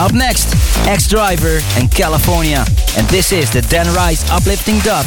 Up next, Ex-Driver and California. And this is the Den Rize uplifting dub.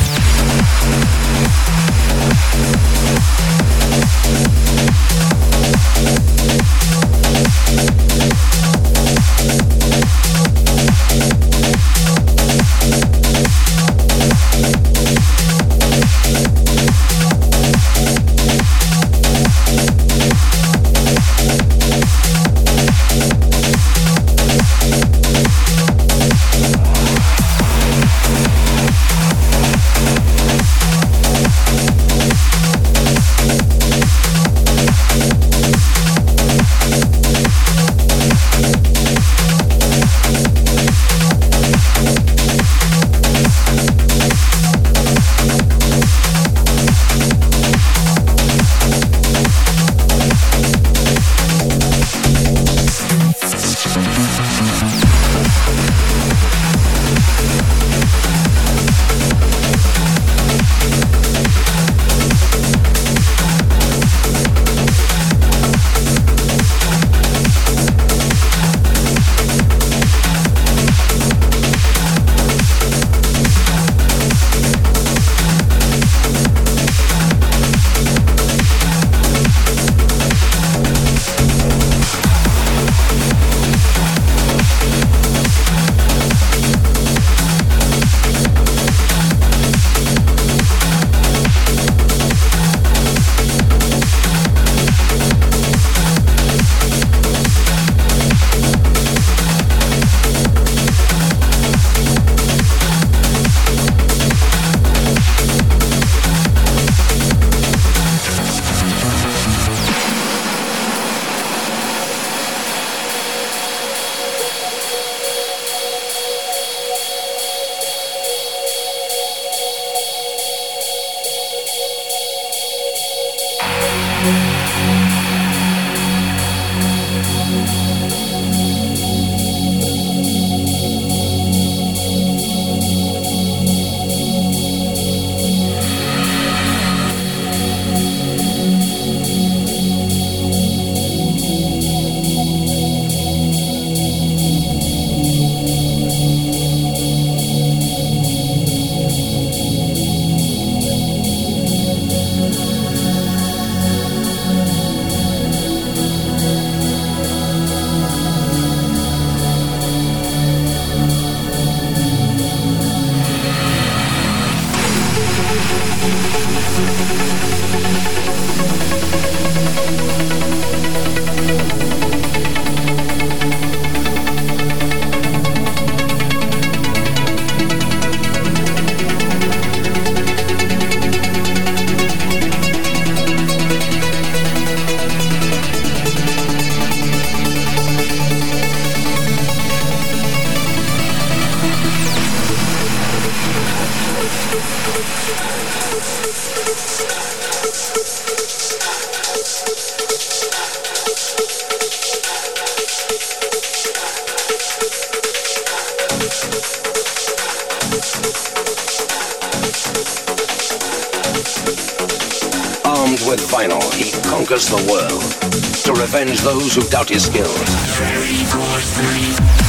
Conquers the world to revenge those who doubt his skills.